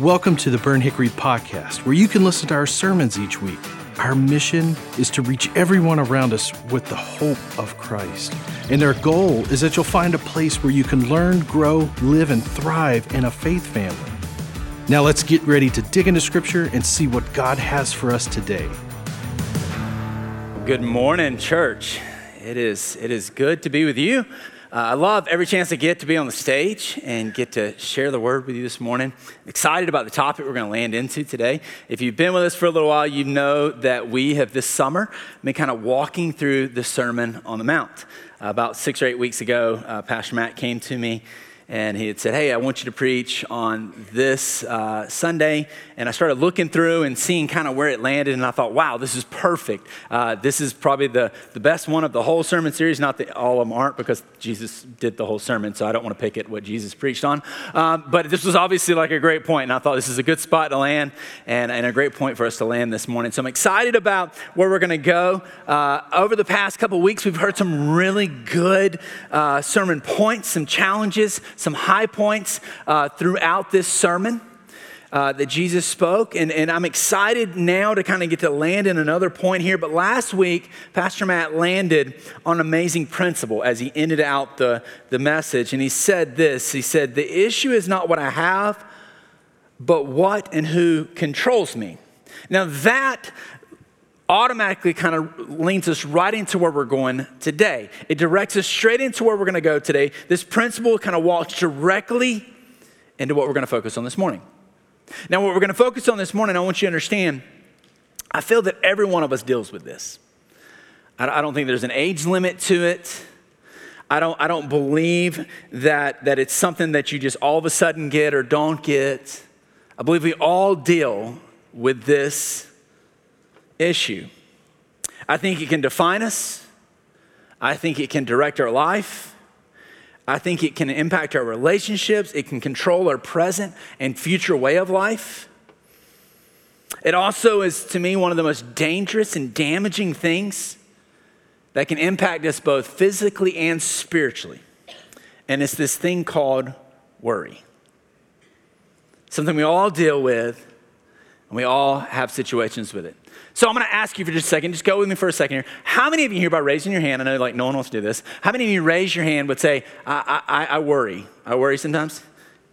Welcome to the Burnt Hickory Podcast, where you can listen to our sermons each week. Our mission is to reach everyone around us with the hope of Christ. And our goal is that you'll find a place where you can learn, grow, live, and thrive in a faith family. Now let's get ready to dig into Scripture and see what God has for us today. Good morning, church. It is, it is good to be with you. Uh, I love every chance I get to be on the stage and get to share the word with you this morning. Excited about the topic we're going to land into today. If you've been with us for a little while, you know that we have this summer been kind of walking through the Sermon on the Mount. Uh, about six or eight weeks ago, uh, Pastor Matt came to me and he had said, Hey, I want you to preach on this uh, Sunday. And I started looking through and seeing kind of where it landed, and I thought, wow, this is perfect. Uh, this is probably the, the best one of the whole sermon series. Not that all of them aren't, because Jesus did the whole sermon, so I don't want to pick at what Jesus preached on. Uh, but this was obviously like a great point, and I thought this is a good spot to land and, and a great point for us to land this morning. So I'm excited about where we're going to go. Uh, over the past couple weeks, we've heard some really good uh, sermon points, some challenges some high points uh, throughout this sermon. Uh, that Jesus spoke. And, and I'm excited now to kind of get to land in another point here. But last week, Pastor Matt landed on amazing principle as he ended out the, the message. And he said this He said, The issue is not what I have, but what and who controls me. Now, that automatically kind of leads us right into where we're going today. It directs us straight into where we're going to go today. This principle kind of walks directly into what we're going to focus on this morning. Now, what we're going to focus on this morning, I want you to understand, I feel that every one of us deals with this. I don't think there's an age limit to it. I don't, I don't believe that, that it's something that you just all of a sudden get or don't get. I believe we all deal with this issue. I think it can define us. I think it can direct our life. I think it can impact our relationships. It can control our present and future way of life. It also is, to me, one of the most dangerous and damaging things that can impact us both physically and spiritually. And it's this thing called worry. Something we all deal with, and we all have situations with it. So I'm going to ask you for just a second. Just go with me for a second here. How many of you here, by raising your hand, I know like no one wants to do this. How many of you raise your hand would say, I, I, I worry? I worry sometimes?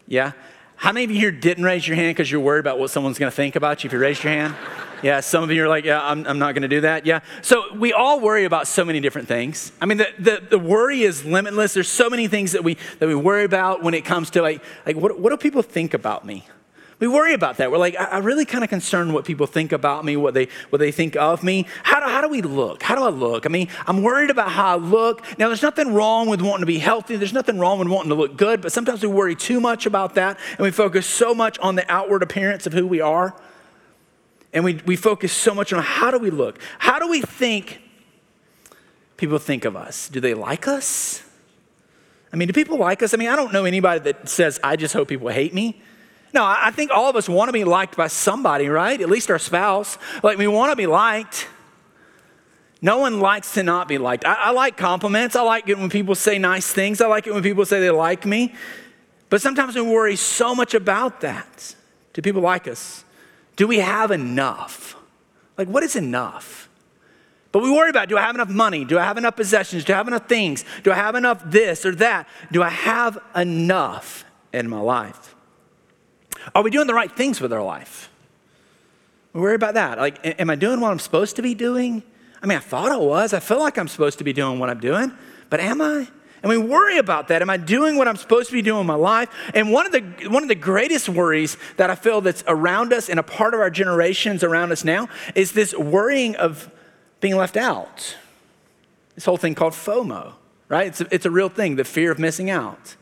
Yeah? How many of you here didn't raise your hand because you're worried about what someone's going to think about you if you raised your hand? Yeah, some of you are like, yeah, I'm, I'm not going to do that. Yeah. So we all worry about so many different things. I mean, the, the, the, worry is limitless. There's so many things that we, that we worry about when it comes to like, like what, what do people think about me? We worry about that. We're like, I, am really kind of concerned what people think about me, what they, what they think of me. How do, how do we look? How do I look? I mean, I'm worried about how I look. Now, there's nothing wrong with wanting to be healthy. There's nothing wrong with wanting to look good, but sometimes we worry too much about that and we focus so much on the outward appearance of who we are. And we, we focus so much on how do we look? How do we think people think of us? Do they like us? I mean, do people like us? I mean, I don't know anybody that says, I just hope people hate me. No, I think all of us want to be liked by somebody, right? At least our spouse. Like, we want to be liked. No one likes to not be liked. I, I, like compliments. I like it when people say nice things. I like it when people say they like me. But sometimes we worry so much about that. Do people like us? Do we have enough? Like, what is enough? But we worry about do I have enough money? Do I have enough possessions? Do I have enough things? Do I have enough this or that? Do I have enough in my life? Are we doing the right things with our life? We worry about that. Like, am I doing what I'm supposed to be doing? I mean, I thought I was. I feel like I'm supposed to be doing what I'm doing, but am I? And we worry about that. Am I doing what I'm supposed to be doing in my life? And one of the one of the greatest worries that I feel that's around us and a part of our generations around us now is this worrying of being left out. This whole thing called FOMO, right? It's a, it's a real thing, the fear of missing out.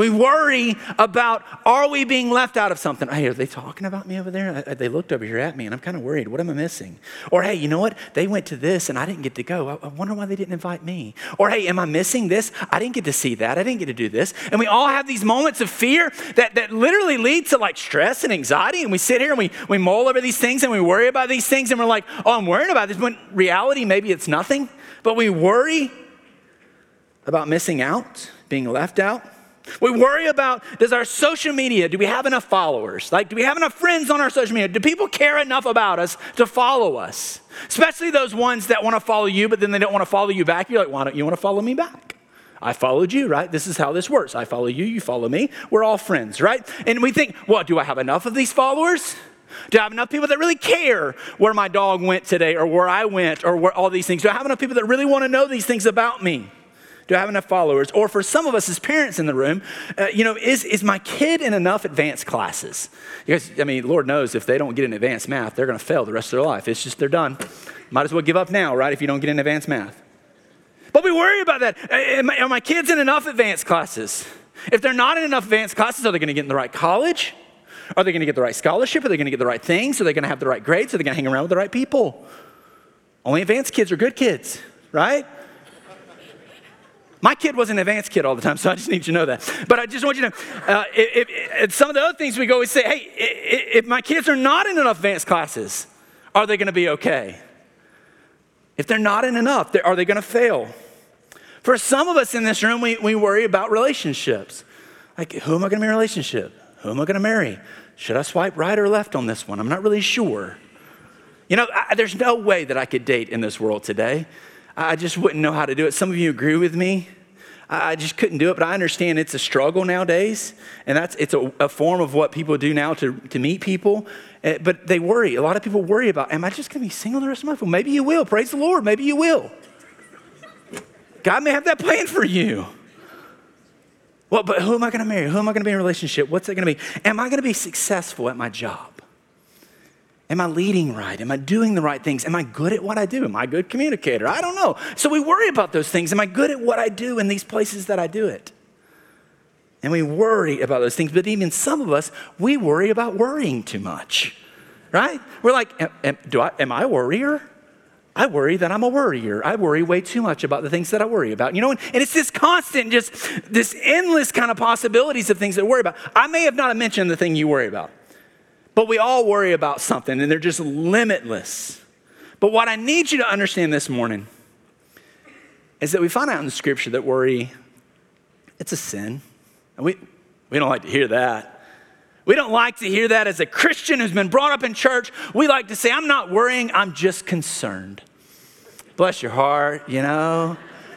We worry about are we being left out of something? Hey, are they talking about me over there? Uh, uh, they looked over here at me and I'm kind of worried. What am I missing? Or hey, you know what? They went to this and I didn't get to go. I wonder why they didn't invite me. Or hey, am I missing this? I didn't get to see that. I didn't get to do this. And we all have these moments of fear that, that literally lead to like stress and anxiety. And we sit here and we, we mull over these things and we worry about these things and we're like, oh, I'm worried about this. When reality, maybe it's nothing. But we worry about missing out, being left out. We worry about does our social media, do we have enough followers? Like, do we have enough friends on our social media? Do people care enough about us to follow us? Especially those ones that want to follow you, but then they don't want to follow you back. You're like, why don't you want to follow me back? I followed you, right? This is how this works. I follow you, you follow me. We're all friends, right? And we think, well, do I have enough of these followers? Do I have enough people that really care where my dog went today or where I went or where all these things? Do I have enough people that really want to know these things about me? Do I have enough followers? Or for some of us as parents in the room, uh, you know, is, is my kid in enough advanced classes? Because, I mean, Lord knows if they don't get in advanced math, they're going to fail the rest of their life. It's just they're done. Might as well give up now, right, if you don't get in advanced math. But we worry about that. Uh, are my kids in enough advanced classes? If they're not in enough advanced classes, are they going to get in the right college? Are they going to get the right scholarship? Are they going to get the right things? Are they going to have the right grades? Are they going to hang around with the right people? Only advanced kids are good kids, right? My kid was an advanced kid all the time, so I just need you to know that. But I just want you to know, uh, if, if, some of the other things we go, we say, hey, if my kids are not in enough advanced classes, are they going to be okay? If they're not in enough, are they going to fail? For some of us in this room, we, we worry about relationships. Like, who am I going to be in a relationship? Who am I going to marry? Should I swipe right or left on this one? I'm not really sure. You know, I, there's no way that I could date in this world today. I just wouldn't know how to do it. Some of you agree with me. I just couldn't do it, but I understand it's a struggle nowadays, and that's it's a, a form of what people do now to, to meet people. Uh, but they worry. A lot of people worry about, am I just going to be single the rest of my life? Well, maybe you will. Praise the Lord. Maybe you will. God may have that plan for you. Well, but who am I going to marry? Who am I going to be in a relationship? What's it going to be? Am I going to be successful at my job? Am I leading right? Am I doing the right things? Am I good at what I do? Am I a good communicator? I don't know. So we worry about those things. Am I good at what I do in these places that I do it? And we worry about those things. But even some of us, we worry about worrying too much, right? We're like, am, do I, am I a worrier? I worry that I'm a worrier. I worry way too much about the things that I worry about. You know, and, and it's this constant, just this endless kind of possibilities of things that worry about. I may have not mentioned the thing you worry about. But we all worry about something and they're just limitless. But what I need you to understand this morning is that we find out in the scripture that worry, it's a sin. And we, we don't like to hear that. We don't like to hear that as a Christian who's been brought up in church. We like to say, I'm not worrying, I'm just concerned. Bless your heart, you know.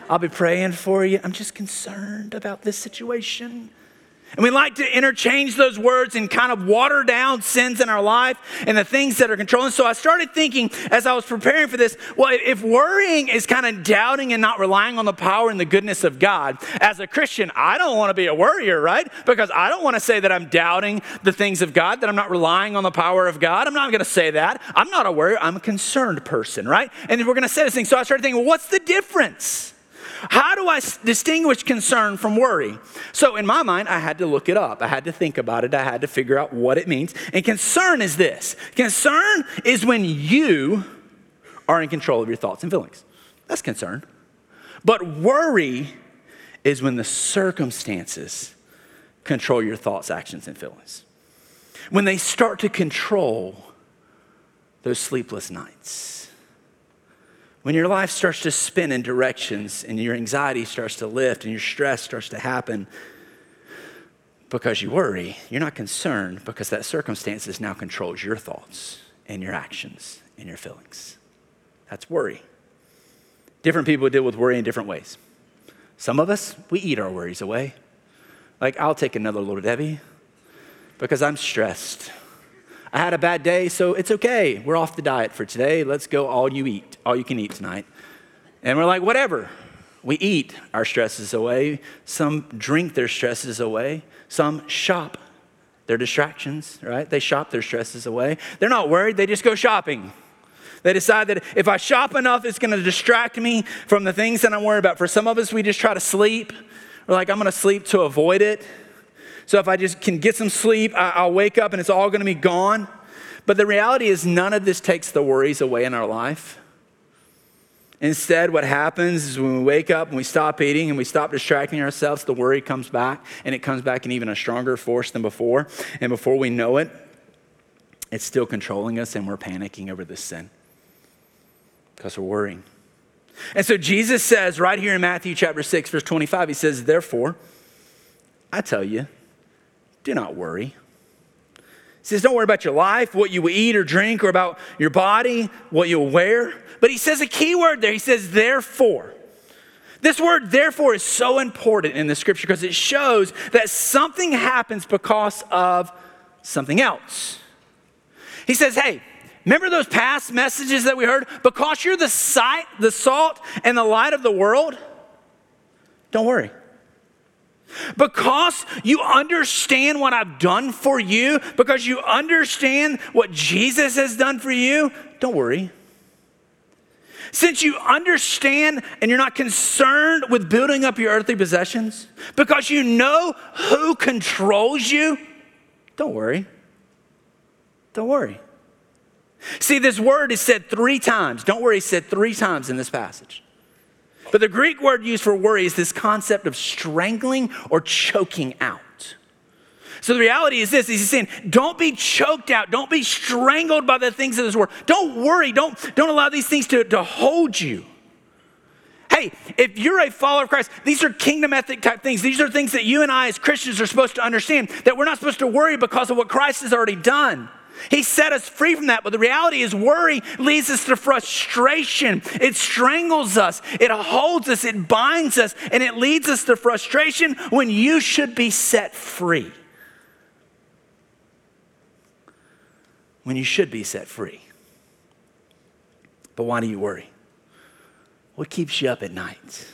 I'll be praying for you. I'm just concerned about this situation. And we like to interchange those words and kind of water down sins in our life and the things that are controlling. So I started thinking as I was preparing for this, well, if worrying is kind of doubting and not relying on the power and the goodness of God, as a Christian, I don't want to be a worrier, right? Because I don't want to say that I'm doubting the things of God, that I'm not relying on the power of God. I'm not going to say that. I'm not a worrier. I'm a concerned person, right? And we're going to say this thing. So I started thinking, well, what's the difference? How do I distinguish concern from worry? So, in my mind, I had to look it up. I had to think about it. I had to figure out what it means. And concern is this concern is when you are in control of your thoughts and feelings. That's concern. But worry is when the circumstances control your thoughts, actions, and feelings. When they start to control those sleepless nights when your life starts to spin in directions and your anxiety starts to lift and your stress starts to happen because you worry, you're not concerned because that circumstances now controls your thoughts and your actions and your feelings. That's worry. Different people deal with worry in different ways. Some of us, we eat our worries away. Like, I'll take another little Debbie because I'm stressed I had a bad day, so it's okay. We're off the diet for today. Let's go all you eat, all you can eat tonight. And we're like, whatever. We eat our stresses away. Some drink their stresses away. Some shop their distractions, right? They shop their stresses away. They're not worried, they just go shopping. They decide that if I shop enough, it's gonna distract me from the things that I'm worried about. For some of us, we just try to sleep. We're like, I'm gonna sleep to avoid it. So if I just can get some sleep, I'll wake up and it's all going to be gone. But the reality is, none of this takes the worries away in our life. Instead, what happens is when we wake up and we stop eating and we stop distracting ourselves, the worry comes back and it comes back in even a stronger force than before. And before we know it, it's still controlling us and we're panicking over this sin because we're worrying. And so Jesus says right here in Matthew chapter 6, verse 25, he says, Therefore, I tell you, do not worry. He says, Don't worry about your life, what you will eat or drink, or about your body, what you'll wear. But he says a key word there. He says, Therefore. This word, therefore, is so important in the scripture because it shows that something happens because of something else. He says, Hey, remember those past messages that we heard? Because you're the sight, the salt, and the light of the world, don't worry. Because you understand what I've done for you, because you understand what Jesus has done for you, don't worry. Since you understand and you're not concerned with building up your earthly possessions, because you know who controls you, don't worry. Don't worry. See, this word is said three times. Don't worry, said three times in this passage. But the Greek word used for worry is this concept of strangling or choking out. So the reality is this, he's saying, don't be choked out, don't be strangled by the things of this world. Don't worry, don't, don't allow these things to, to hold you. Hey, if you're a follower of Christ, these are kingdom ethic type things. These are things that you and I as Christians are supposed to understand that we're not supposed to worry because of what Christ has already done. He set us free from that. But the reality is, worry leads us to frustration. It strangles us, it holds us, it binds us, and it leads us to frustration when you should be set free. When you should be set free. But why do you worry? What keeps you up at night?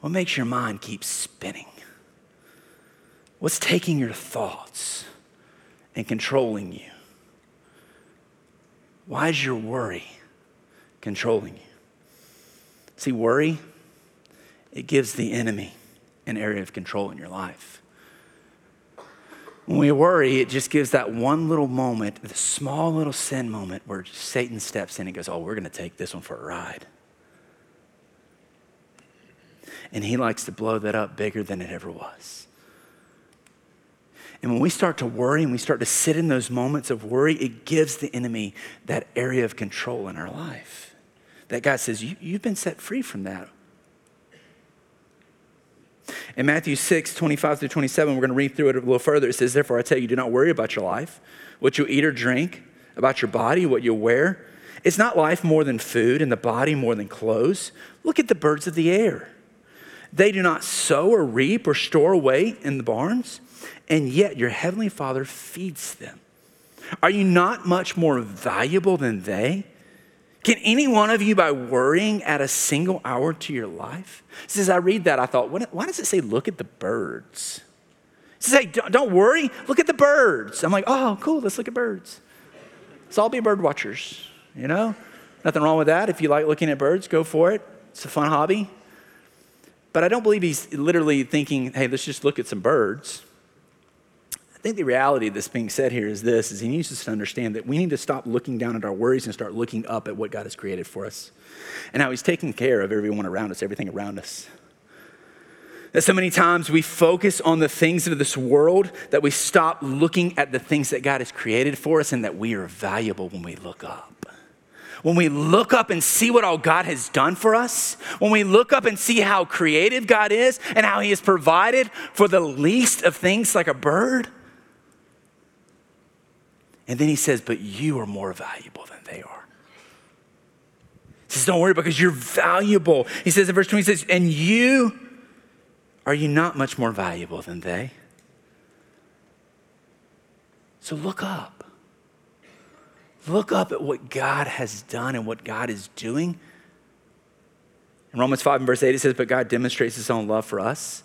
What makes your mind keep spinning? What's taking your thoughts? And controlling you? Why is your worry controlling you? See, worry, it gives the enemy an area of control in your life. When we worry, it just gives that one little moment, the small little sin moment where Satan steps in and goes, Oh, we're going to take this one for a ride. And he likes to blow that up bigger than it ever was. And when we start to worry and we start to sit in those moments of worry, it gives the enemy that area of control in our life. That God says, you, You've been set free from that. In Matthew 6, 25 through 27, we're going to read through it a little further. It says, Therefore, I tell you, do not worry about your life, what you eat or drink, about your body, what you wear. It's not life more than food, and the body more than clothes. Look at the birds of the air. They do not sow or reap or store away in the barns and yet your heavenly Father feeds them. Are you not much more valuable than they? Can any one of you, by worrying, add a single hour to your life? As I read that, I thought, why does it say, look at the birds? It says, hey, don't worry, look at the birds. I'm like, oh, cool, let's look at birds. Let's all be bird watchers, you know? Nothing wrong with that. If you like looking at birds, go for it. It's a fun hobby. But I don't believe he's literally thinking, hey, let's just look at some birds. I think the reality that's being said here is this, is he needs us to understand that we need to stop looking down at our worries and start looking up at what God has created for us and how he's taking care of everyone around us, everything around us. That so many times we focus on the things of this world that we stop looking at the things that God has created for us and that we are valuable when we look up. When we look up and see what all God has done for us, when we look up and see how creative God is and how He has provided for the least of things like a bird, and then he says, But you are more valuable than they are. He says, Don't worry because you're valuable. He says in verse 20, he says, And you, are you not much more valuable than they? So look up. Look up at what God has done and what God is doing. In Romans 5 and verse 8, it says, But God demonstrates his own love for us,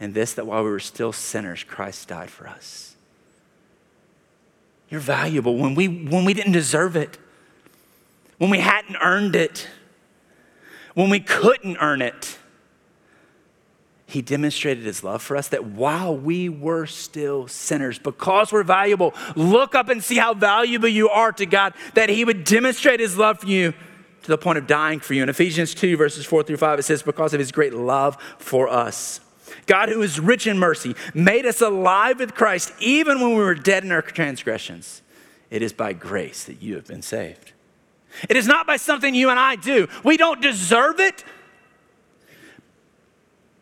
and this, that while we were still sinners, Christ died for us. You're valuable when we, when we didn't deserve it, when we hadn't earned it, when we couldn't earn it. He demonstrated his love for us that while we were still sinners, because we're valuable, look up and see how valuable you are to God, that he would demonstrate his love for you to the point of dying for you. In Ephesians 2, verses 4 through 5, it says, Because of his great love for us. God, who is rich in mercy, made us alive with Christ even when we were dead in our transgressions. It is by grace that you have been saved. It is not by something you and I do. We don't deserve it,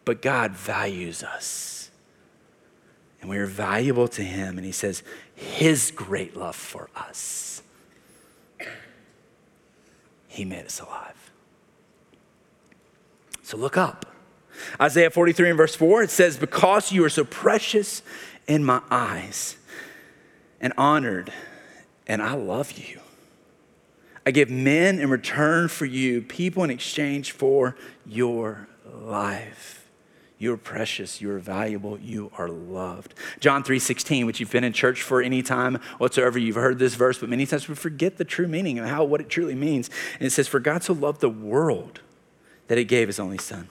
but God values us and we are valuable to Him. And He says, His great love for us. He made us alive. So look up. Isaiah 43 and verse 4, it says, Because you are so precious in my eyes and honored, and I love you. I give men in return for you, people in exchange for your life. You are precious, you are valuable, you are loved. John 3:16, which you've been in church for any time whatsoever, you've heard this verse, but many times we forget the true meaning and how what it truly means. And it says, For God so loved the world that he gave his only son,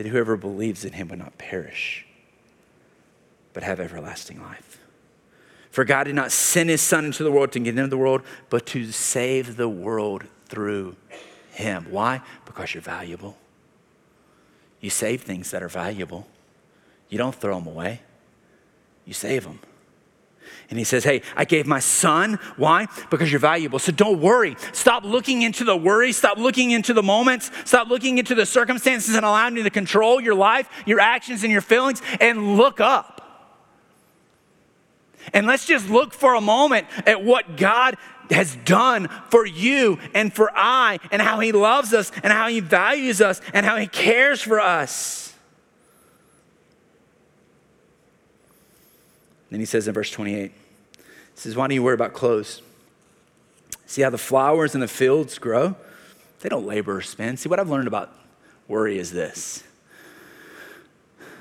that whoever believes in him would not perish, but have everlasting life. For God did not send his son into the world to get into the world, but to save the world through him. Why? Because you're valuable. You save things that are valuable. You don't throw them away, you save them. And he says, Hey, I gave my son. Why? Because you're valuable. So don't worry. Stop looking into the worry. Stop looking into the moments. Stop looking into the circumstances and allowing you to control your life, your actions, and your feelings, and look up. And let's just look for a moment at what God has done for you and for I, and how He loves us, and how He values us, and how He cares for us. Then He says in verse 28, He says, Why do you worry about clothes? See how the flowers in the fields grow? They don't labor or spin. See, what I've learned about worry is this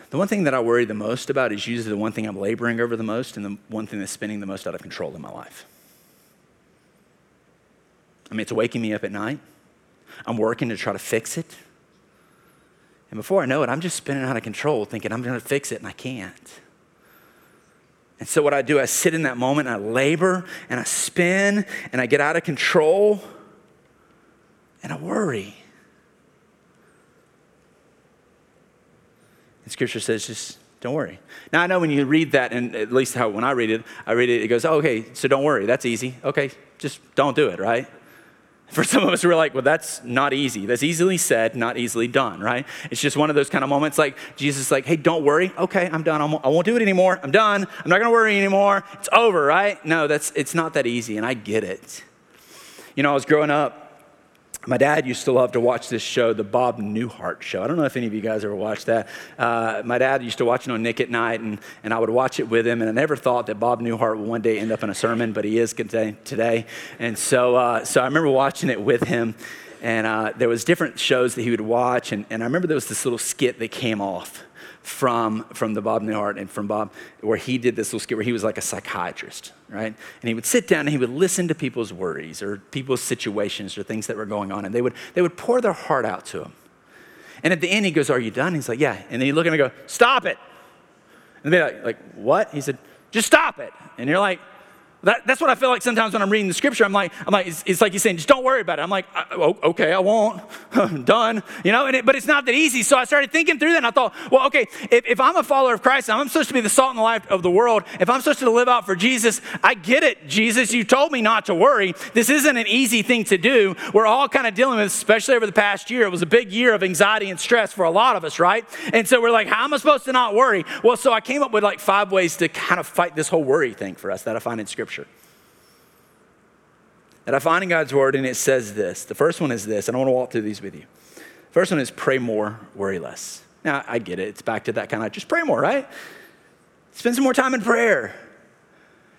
the one thing that I worry the most about is usually the one thing I'm laboring over the most and the one thing that's spinning the most out of control in my life. I mean, it's waking me up at night. I'm working to try to fix it. And before I know it, I'm just spinning out of control, thinking I'm going to fix it, and I can't. And so, what I do, I sit in that moment, and I labor, and I spin, and I get out of control, and I worry. And scripture says, just don't worry. Now, I know when you read that, and at least how when I read it, I read it, it goes, oh, okay, so don't worry. That's easy. Okay, just don't do it, right? For some of us, we're like, well, that's not easy. That's easily said, not easily done, right? It's just one of those kind of moments like Jesus is like, hey, don't worry. Okay, I'm done. I won't do it anymore. I'm done. I'm not going to worry anymore. It's over, right? No, that's, it's not that easy, and I get it. You know, I was growing up, my dad used to love to watch this show, the Bob Newhart Show. I don't know if any of you guys ever watched that. Uh, my dad used to watch it on Nick at Nite, and, and I would watch it with him. And I never thought that Bob Newhart would one day end up in a sermon, but he is today. And so, uh, so I remember watching it with him. And uh, there was different shows that he would watch, and, and I remember there was this little skit that came off from, from the Bob Newhart and from Bob, where he did this little skit where he was like a psychiatrist, right? And he would sit down and he would listen to people's worries or people's situations or things that were going on, and they would, they would pour their heart out to him. And at the end, he goes, Are you done? He's like, Yeah. And then you look at him and go, Stop it. And they're like, like, What? He said, Just stop it. And you're like, that, that's what I feel like sometimes when I'm reading the scripture. I'm like, I'm like, it's, it's like he's saying, just don't worry about it. I'm like, oh, okay, I won't. Done. You know, it, but it's not that easy. So I started thinking through that and I thought, well, okay, if, if I'm a follower of Christ, I'm supposed to be the salt and the light of the world. If I'm supposed to live out for Jesus, I get it, Jesus. You told me not to worry. This isn't an easy thing to do. We're all kind of dealing with, especially over the past year. It was a big year of anxiety and stress for a lot of us, right? And so we're like, how am I supposed to not worry? Well, so I came up with like five ways to kind of fight this whole worry thing for us that I find in scripture that I find in God's word, and it says this. The first one is this, and I want to walk through these with you. First one is pray more, worry less. Now, I get it. It's back to that kind of just pray more, right? Spend some more time in prayer.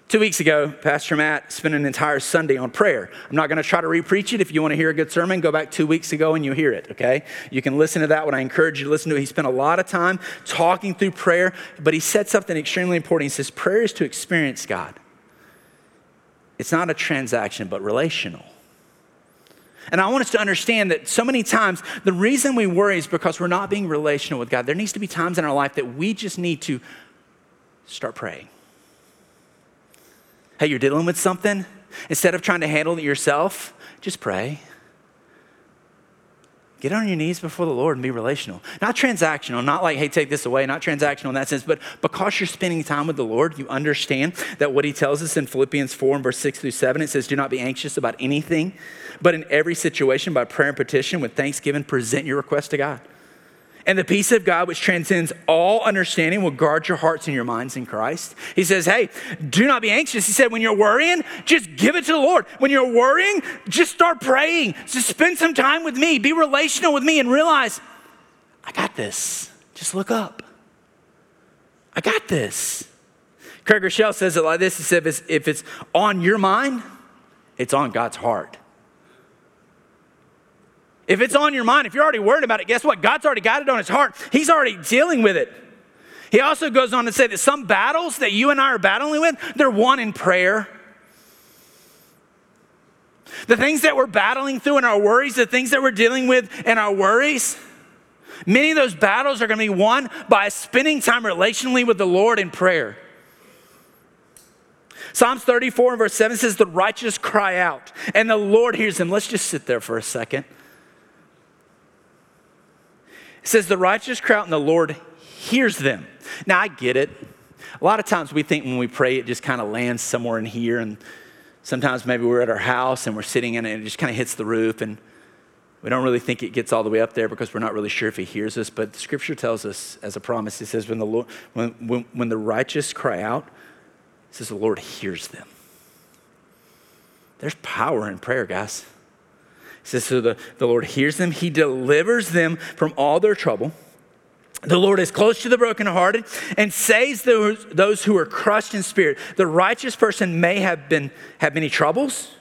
Two weeks ago, Pastor Matt spent an entire Sunday on prayer. I'm not going to try to repreach it. If you want to hear a good sermon, go back two weeks ago and you'll hear it, okay? You can listen to that one. I encourage you to listen to it. He spent a lot of time talking through prayer, but he said something extremely important. He says, Prayer is to experience God. It's not a transaction, but relational. And I want us to understand that so many times the reason we worry is because we're not being relational with God. There needs to be times in our life that we just need to start praying. Hey, you're dealing with something? Instead of trying to handle it yourself, just pray. Get on your knees before the Lord and be relational. Not transactional, not like, hey, take this away, not transactional in that sense, but because you're spending time with the Lord, you understand that what He tells us in Philippians 4 and verse 6 through 7, it says, Do not be anxious about anything, but in every situation, by prayer and petition, with thanksgiving, present your request to God. And the peace of God, which transcends all understanding, will guard your hearts and your minds in Christ. He says, Hey, do not be anxious. He said, When you're worrying, just give it to the Lord. When you're worrying, just start praying. Just spend some time with me. Be relational with me and realize, I got this. Just look up. I got this. Craig Groeschel says it like this He said, If it's on your mind, it's on God's heart. If it's on your mind, if you're already worried about it, guess what? God's already got it on his heart. He's already dealing with it. He also goes on to say that some battles that you and I are battling with, they're won in prayer. The things that we're battling through in our worries, the things that we're dealing with in our worries, many of those battles are going to be won by spending time relationally with the Lord in prayer. Psalms 34 and verse 7 says, The righteous cry out, and the Lord hears them. Let's just sit there for a second. It says, The righteous cry out and the Lord hears them. Now, I get it. A lot of times we think when we pray, it just kind of lands somewhere in here. And sometimes maybe we're at our house and we're sitting in it and it just kind of hits the roof. And we don't really think it gets all the way up there because we're not really sure if he hears us. But the scripture tells us as a promise, it says, When the, Lord, when, when, when the righteous cry out, it says the Lord hears them. There's power in prayer, guys says, So the, the Lord hears them, He delivers them from all their trouble. The Lord is close to the brokenhearted and saves those, those who are crushed in spirit. The righteous person may have been have many troubles,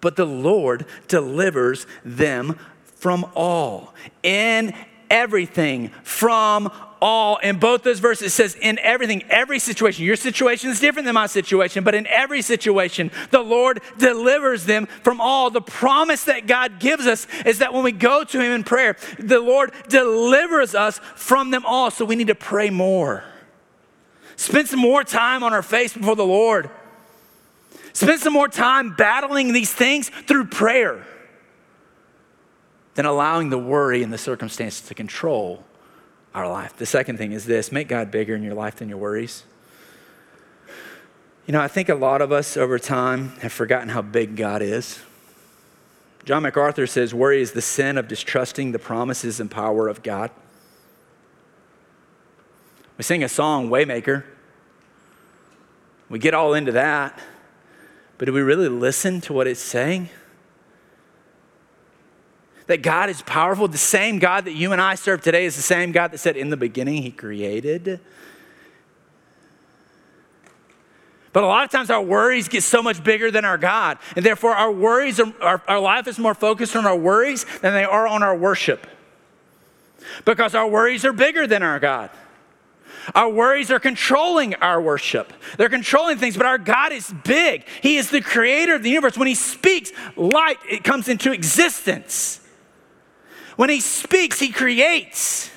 but the Lord delivers them from all. In everything, from all. In both those verses, it says, in everything, every situation. Your situation is different than my situation, but in every situation, the Lord delivers them from all. The promise that God gives us is that when we go to Him in prayer, the Lord delivers us from them all. So we need to pray more. Spend some more time on our face before the Lord. Spend some more time battling these things through prayer than allowing the worry and the circumstances to control our life. The second thing is this make God bigger in your life than your worries. You know, I think a lot of us over time have forgotten how big God is. John MacArthur says worry is the sin of distrusting the promises and power of God. We sing a song, Waymaker. We get all into that. But do we really listen to what it's saying? That God is powerful. The same God that you and I serve today is the same God that said in the beginning he created. But a lot of times our worries get so much bigger than our God. And therefore, our worries, are, our, our life is more focused on our worries than they are on our worship. Because our worries are bigger than our God. Our worries are controlling our worship. They're controlling things, but our God is big. He is the creator of the universe. When He speaks, light it comes into existence. When he speaks, he creates.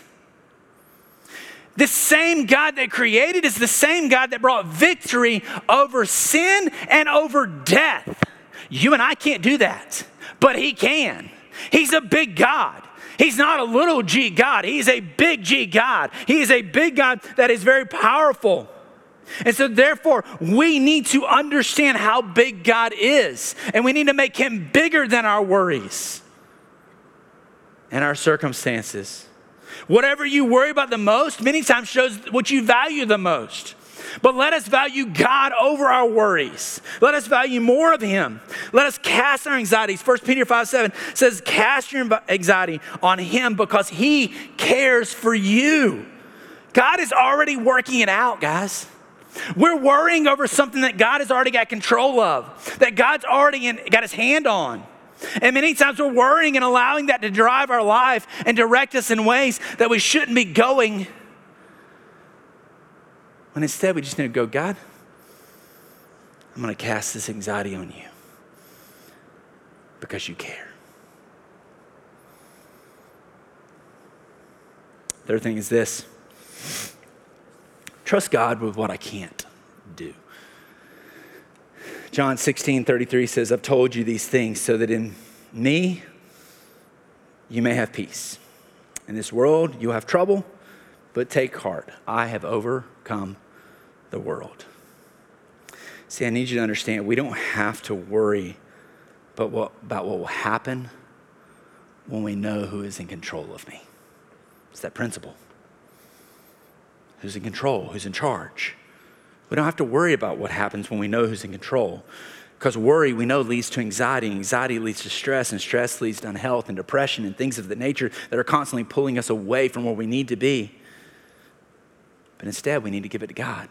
The same God that created is the same God that brought victory over sin and over death. You and I can't do that, but he can. He's a big God. He's not a little g God, he's a big G God. He is a big God that is very powerful. And so, therefore, we need to understand how big God is, and we need to make him bigger than our worries and our circumstances. Whatever you worry about the most, many times shows what you value the most. But let us value God over our worries. Let us value more of Him. Let us cast our anxieties. 1 Peter 5 7 says, Cast your anxiety on Him because He cares for you. God is already working it out, guys. We're worrying over something that God has already got control of, that God's already in, got His hand on. And many times we're worrying and allowing that to drive our life and direct us in ways that we shouldn't be going. When instead we just need to go, God, I'm going to cast this anxiety on you because you care. Third thing is this trust God with what I can't. John 16, 33 says, I've told you these things so that in me you may have peace. In this world you have trouble, but take heart. I have overcome the world. See, I need you to understand we don't have to worry but what, about what will happen when we know who is in control of me. It's that principle. Who's in control? Who's in charge? We don't have to worry about what happens when we know who's in control. Because worry, we know, leads to anxiety. Anxiety leads to stress, and stress leads to unhealth and depression and things of the nature that are constantly pulling us away from where we need to be. But instead, we need to give it to God.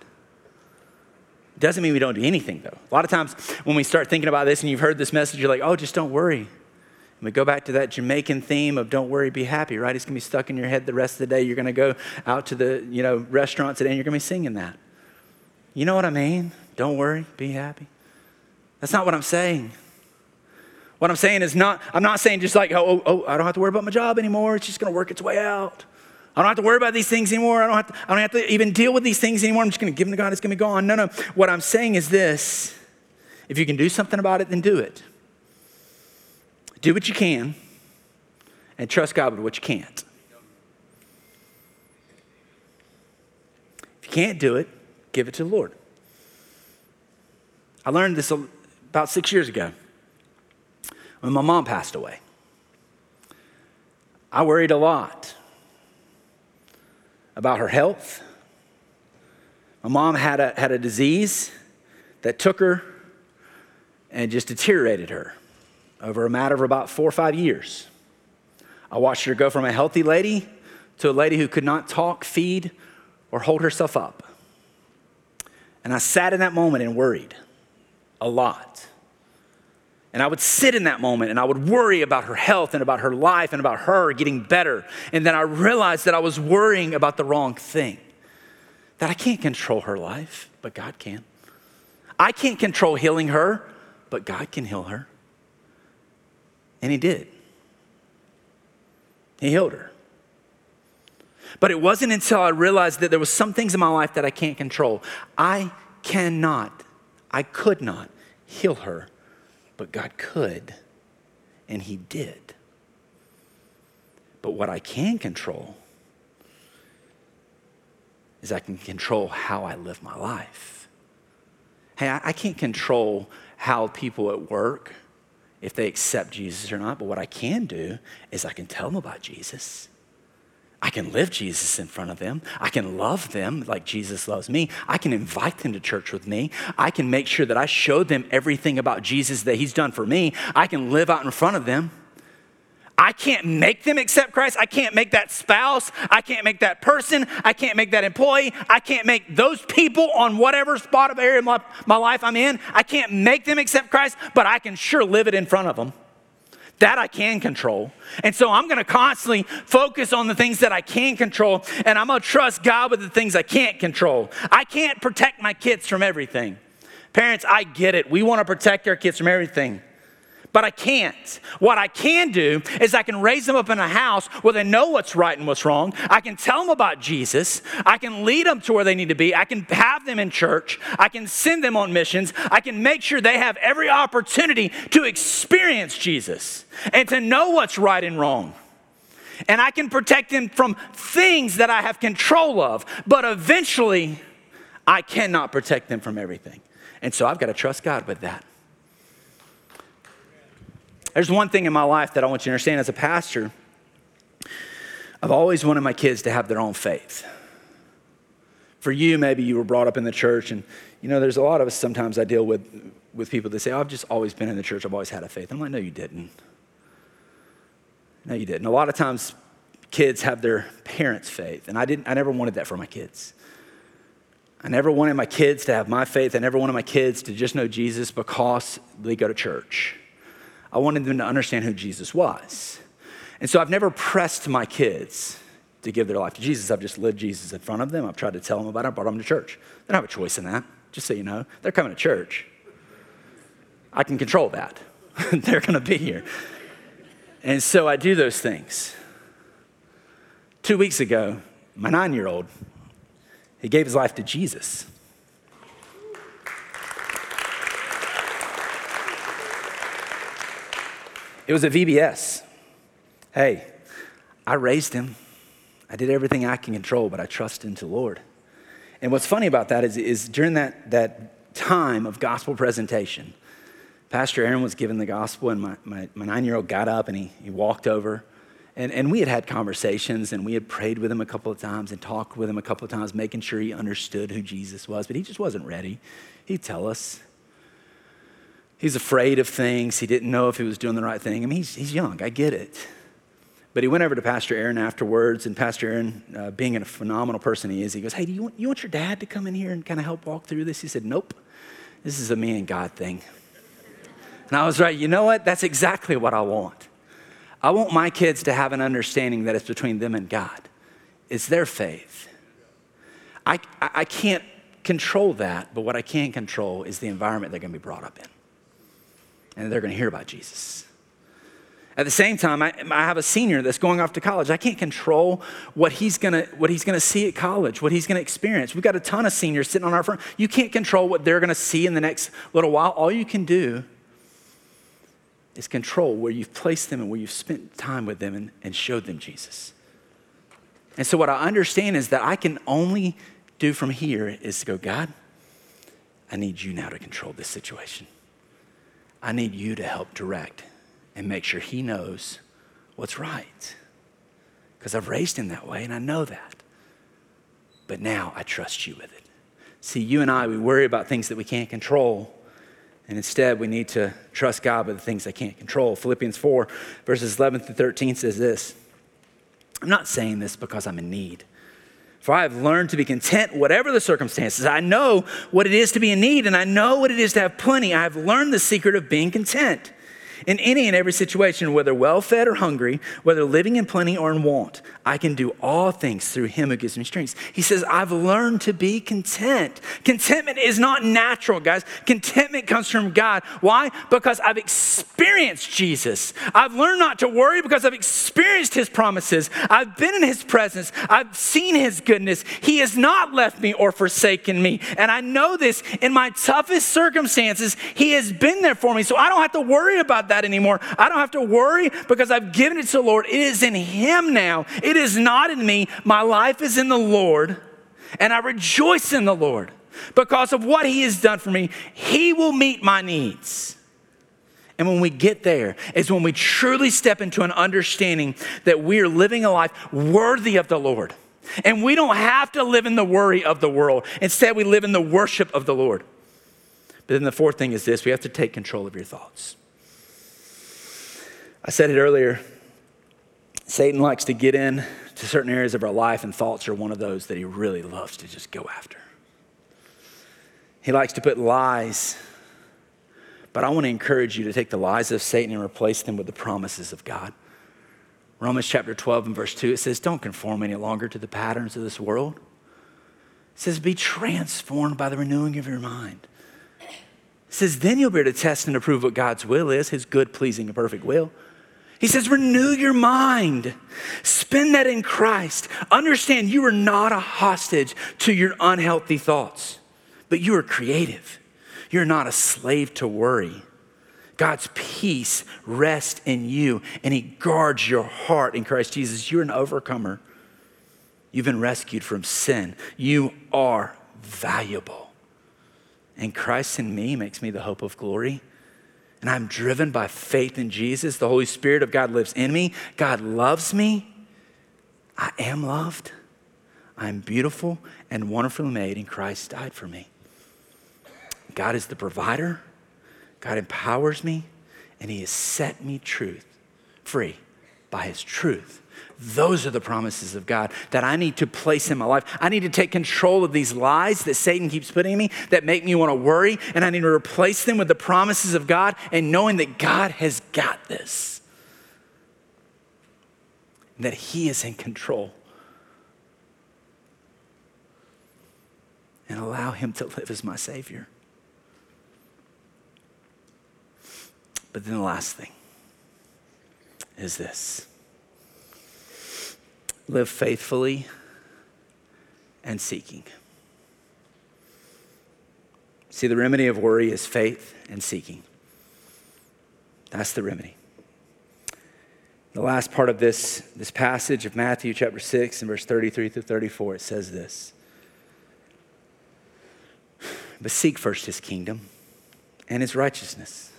Doesn't mean we don't do anything, though. A lot of times when we start thinking about this and you've heard this message, you're like, oh, just don't worry. And we go back to that Jamaican theme of don't worry, be happy, right? It's gonna be stuck in your head the rest of the day. You're gonna go out to the you know, restaurant today and you're gonna be singing that. You know what I mean? Don't worry, be happy. That's not what I'm saying. What I'm saying is not, I'm not saying just like, oh, oh, oh, I don't have to worry about my job anymore. It's just going to work its way out. I don't have to worry about these things anymore. I don't have to, I don't have to even deal with these things anymore. I'm just going to give them to God. It's going to be gone. No, no. What I'm saying is this if you can do something about it, then do it. Do what you can and trust God with what you can't. If you can't do it, give it to the Lord. I learned this about six years ago when my mom passed away. I worried a lot about her health. My mom had a, had a disease that took her and just deteriorated her over a matter of about four or five years. I watched her go from a healthy lady to a lady who could not talk, feed, or hold herself up. And I sat in that moment and worried a lot. And I would sit in that moment and I would worry about her health and about her life and about her getting better. And then I realized that I was worrying about the wrong thing. That I can't control her life, but God can. I can't control healing her, but God can heal her. And He did. He healed her. But it wasn't until I realized that there was some things in my life that I can't control. I cannot, I could not heal her but God could, and He did. But what I can control is I can control how I live my life. Hey, I, can't control how people at work, if they accept Jesus or not, but what I can do is I can tell them about Jesus. I can live Jesus in front of them. I can love them like Jesus loves me. I can invite them to church with me. I can make sure that I show them everything about Jesus that He's done for me. I can live out in front of them. I can't make them accept Christ. I can't make that spouse. I can't make that person. I can't make that employee. I can't make those people on whatever spot of area of my, my life I'm in. I can't make them accept Christ, but I can sure live it in front of them. That I can control. And so I'm going to constantly focus on the things that I can control, and I'm going to trust God with the things I can't control. I can't protect my kids from everything. Parents, I get it. We want to protect our kids from everything but I can't. What I can do is I can raise them up in a house where they know what's right and what's wrong. I can tell them about Jesus. I can lead them to where they need to be. I can have them in church. I can send them on missions. I can make sure they have every opportunity to experience Jesus and to know what's right and wrong. And I can protect them from things that I have control of, but eventually I cannot protect them from everything. And so I've got to trust God with that. There's one thing in my life that I want you to understand as a pastor. I've always wanted my kids to have their own faith. For you, maybe you were brought up in the church, and you know, there's a lot of us sometimes I deal with with people that say, oh, I've just always been in the church, I've always had a faith. I'm like, no, you didn't. No, you didn't. A lot of times kids have their parents' faith, and I didn't, I never wanted that for my kids. I never wanted my kids to have my faith. I never wanted my kids to just know Jesus because they go to church. I wanted them to understand who Jesus was. And so I've never pressed my kids to give their life to Jesus. I've just lived Jesus in front of them. I've tried to tell them about it. I brought them to church. They don't have a choice in that, just so you know. They're coming to church. I can control that. They're going to be here. And so I do those things. Two weeks ago, my nine year old, he gave his life to Jesus. It was a VBS. Hey, I raised him. I did everything I can control, but I trust into the Lord. And what's funny about that is, is during that, that time of gospel presentation, Pastor Aaron was giving the gospel, and my, my, my nine year old got up and he, he walked over And, and we had had conversations and we had prayed with him a couple of times and talked with him a couple of times, making sure he understood who Jesus was, but he just wasn't ready. He'd tell us. He's afraid of things. He didn't know if he was doing the right thing. I mean, he's, he's young, I get it. But he went over to Pastor Aaron afterwards, and Pastor Aaron, uh, being a phenomenal person he is, he goes, Hey, do you want, you want your dad to come in here and kind of help walk through this? He said, Nope, this is a me and God thing. And I was right, you know what? That's exactly what I want. I want my kids to have an understanding that it's between them and God, it's their faith. I, I can't control that, but what I can control is the environment they're going to be brought up in. And they're going to hear about Jesus. At the same time, I, I, have a senior that's going off to college. I can't control what he's gonna what he's gonna see at college, what he's gonna experience. We've got a ton of seniors sitting on our front. You can't control what they're gonna see in the next little while. All you can do is control where you've placed them and where you've spent time with them and, and showed them Jesus. And so, what I understand is that I can only do from here is to go, God, I need you now to control this situation. I need you to help direct and make sure he knows what's right. Because I've raised him that way and I know that. But now I trust you with it. See, you and I, we worry about things that we can't control. And instead, we need to trust God with the things they can't control. Philippians 4, verses 11 through 13 says this I'm not saying this because I'm in need. For I have learned to be content, whatever the circumstances. I know what it is to be in need, and I know what it is to have plenty. I have learned the secret of being content in any and every situation, whether well fed or hungry, whether living in plenty or in want, I can do all things through him who gives me strength. He says, I've learned to be content. Contentment is not natural, guys. Contentment comes from God. Why? Because I've experienced Jesus. I've learned not to worry because I've experienced his promises. I've been in his presence. I've seen his goodness. He has not left me or forsaken me. And I know this in my toughest circumstances, he has been there for me. So I don't have to worry about that that anymore. I don't have to worry because I've given it to the Lord. It is in Him now. It is not in me. My life is in the Lord, and I rejoice in the Lord because of what He has done for me. He will meet my needs. And when we get there, is when we truly step into an understanding that we are living a life worthy of the Lord. And we don't have to live in the worry of the world. Instead, we live in the worship of the Lord. But then the fourth thing is this we have to take control of your thoughts. I said it earlier. Satan likes to get in to certain areas of our life, and thoughts are one of those that he really loves to just go after. He likes to put lies, but I want to encourage you to take the lies of Satan and replace them with the promises of God. Romans chapter 12 and verse 2, it says, Don't conform any longer to the patterns of this world. It says, Be transformed by the renewing of your mind. It says, Then you'll be able to test and approve what God's will is, his good, pleasing, and perfect will. He says, renew your mind. Spend that in Christ. Understand you are not a hostage to your unhealthy thoughts, but you are creative. You're not a slave to worry. God's peace rests in you, and He guards your heart in Christ Jesus. You're an overcomer. You've been rescued from sin. You are valuable. And Christ in me makes me the hope of glory and I'm driven by faith in Jesus, the Holy Spirit of God lives in me. God loves me. I am loved. I am beautiful and wonderfully made, and Christ died for me. God is the provider. God empowers me, and He has set me truth free by His truth. Those are the promises of God that I need to place in my life. I need to take control of these lies that Satan keeps putting in me that make me want to worry, and I need to replace them with the promises of God and knowing that God has got this, that He is in control. And allow Him to live as my Savior. But then the last thing is this live faithfully and seeking. See, the remedy of worry is faith and seeking. That's the remedy. The last part of this, this passage of Matthew chapter 6 and verse 33 through 34, it says this. But seek first his kingdom and his righteousness,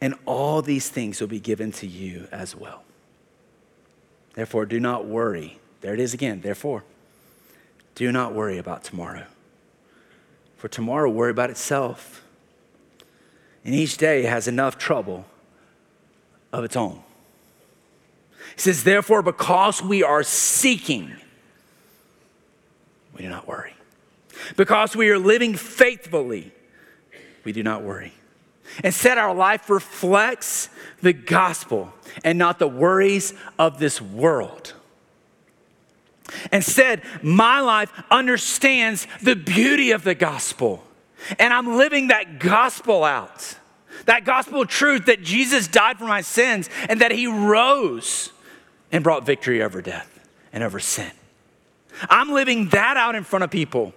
and all these things will be given to you as well. Therefore, do not worry. There it is again. Therefore, do not worry about tomorrow. For tomorrow worry about itself. And each day has enough trouble of its own. He says, therefore, because we are seeking, we do not worry. Because we are living faithfully, we do not worry. Instead, our life reflects the gospel and not the worries of this world. Instead, my life understands the beauty of the gospel, and I'm living that gospel out. That gospel truth that Jesus died for my sins and that he rose and brought victory over death and over sin. I'm living that out in front of people.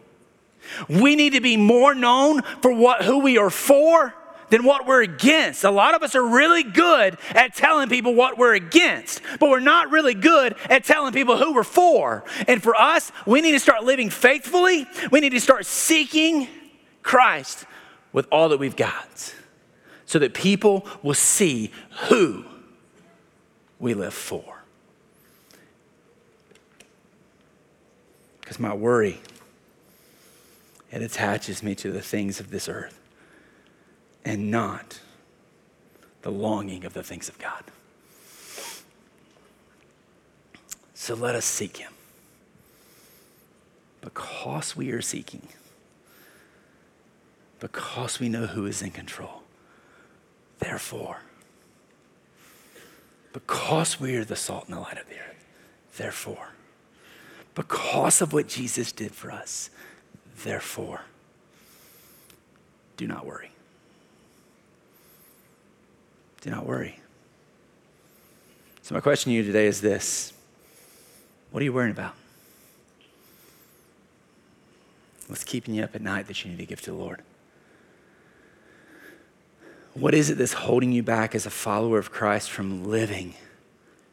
We need to be more known for what who we are for than what we're against. A lot of us are really good at telling people what we're against, but we're not really good at telling people who we're for. And for us, we need to start living faithfully. We need to start seeking Christ with all that we've got so that people will see who we live for. Because my worry, it attaches me to the things of this earth and not the longing of the things of God. So let us seek Him. Because we are seeking, because we know who is in control, therefore, because we are the salt and the light of the earth, therefore, because of what Jesus did for us, therefore, do not worry. Do not worry. So, my question to you today is this What are you worrying about? What's keeping you up at night that you need to give to the Lord? What is it that's holding you back as a follower of Christ from living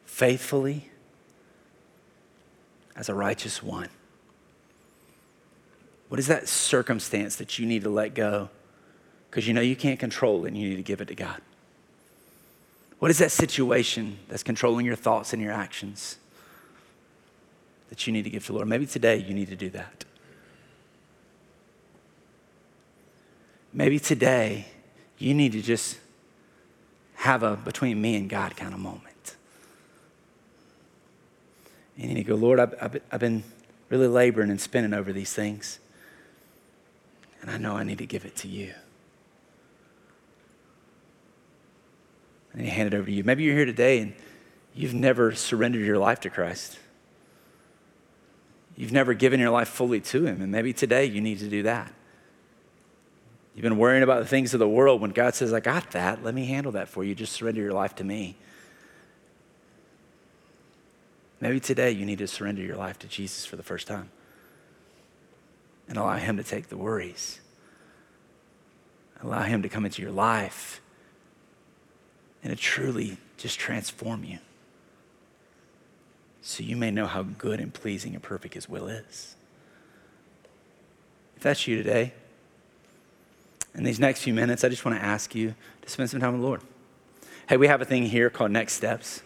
faithfully as a righteous one? What is that circumstance that you need to let go because you know you can't control it and you need to give it to God? What is that situation that's controlling your thoughts and your actions that you need to give to the Lord? Maybe today you need to do that. Maybe today you need to just have a between me and God kind of moment. And you need to go, Lord, I've, I've, I've been really laboring and spinning over these things. And I know I need to give it to you. And he hand it over to you. Maybe you're here today and you've never surrendered your life to Christ. You've never given your life fully to him, and maybe today you need to do that. You've been worrying about the things of the world when God says, I got that. Let me handle that for you. Just surrender your life to me. Maybe today you need to surrender your life to Jesus for the first time and allow Him to take the worries. Allow Him to come into your life and to truly just transform you so you may know how good and pleasing and perfect His will is. If that's you today, in these next few minutes, I just want to ask you to spend some time with the Lord. Hey, we have a thing here called Next Steps.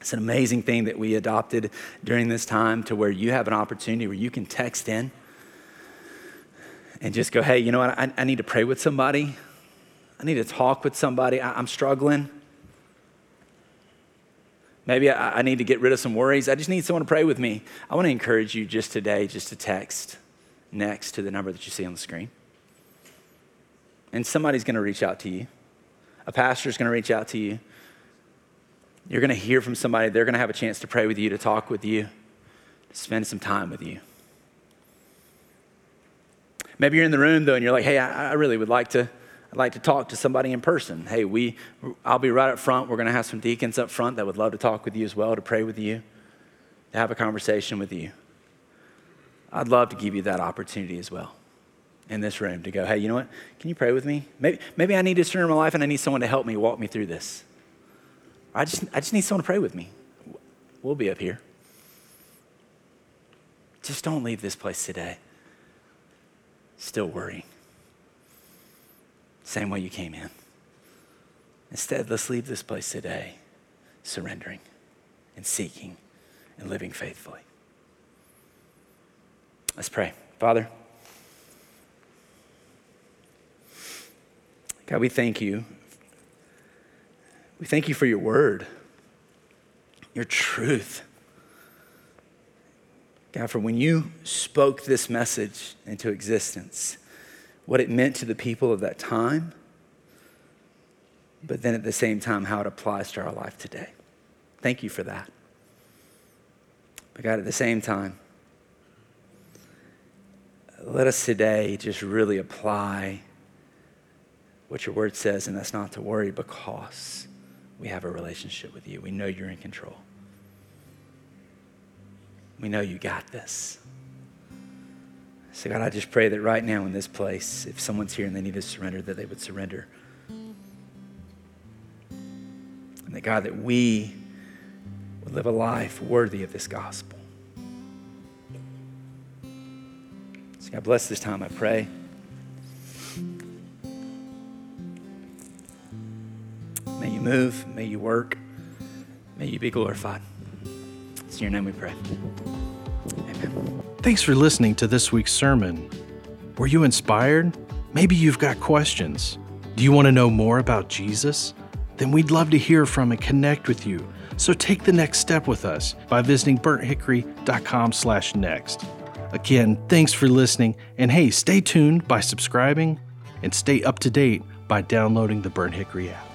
It's an amazing thing that we adopted during this time to where you have an opportunity where you can text in and just go, hey, you know what? I, I need to pray with somebody. I need to talk with somebody. I, am struggling. Maybe I, I need to get rid of some worries. I just need someone to pray with me. I want to encourage you just today, just to text next to the number that you see on the screen. And somebody's going to reach out to you. A pastor's going to reach out to you. You're going to hear from somebody. They're going to have a chance to pray with you, to talk with you, to spend some time with you. Maybe you're in the room, though, and you're like, hey, I, I really would like to I'd like to talk to somebody in person. Hey, we, I'll be right up front. We're going to have some deacons up front that would love to talk with you as well, to pray with you, to have a conversation with you. I'd love to give you that opportunity as well in this room to go, hey, you know what? Can you pray with me? Maybe, maybe I need to surrender my life and I need someone to help me walk me through this. I just, I just need someone to pray with me. We'll be up here. Just don't leave this place today still worrying same way you came in. Instead, let's leave this place today surrendering and seeking and living faithfully. Let's pray. Father, God, we thank you. We thank you for your word, your truth. God, for when you spoke this message into existence, what it meant to the people of that time, but then at the same time, how it applies to our life today. Thank you for that. But God, at the same time, let us today just really apply what your word says, and that's not to worry because we have a relationship with you. We know you're in control. We know you got this. So, God, I just pray that right now in this place, if someone's here and they need to surrender, that they would surrender. And that, God, that we would live a life worthy of this gospel. So, God, bless this time, I pray. May you move, may you work, may you be glorified. It's in your name we pray. Amen. Thanks for listening to this week's sermon. Were you inspired? Maybe you've got questions. Do you want to know more about Jesus? Then we'd love to hear from and connect with you. So take the next step with us by visiting burnthickory.com/next. Again, thanks for listening, and hey, stay tuned by subscribing and stay up to date by downloading the Burnt Hickory app.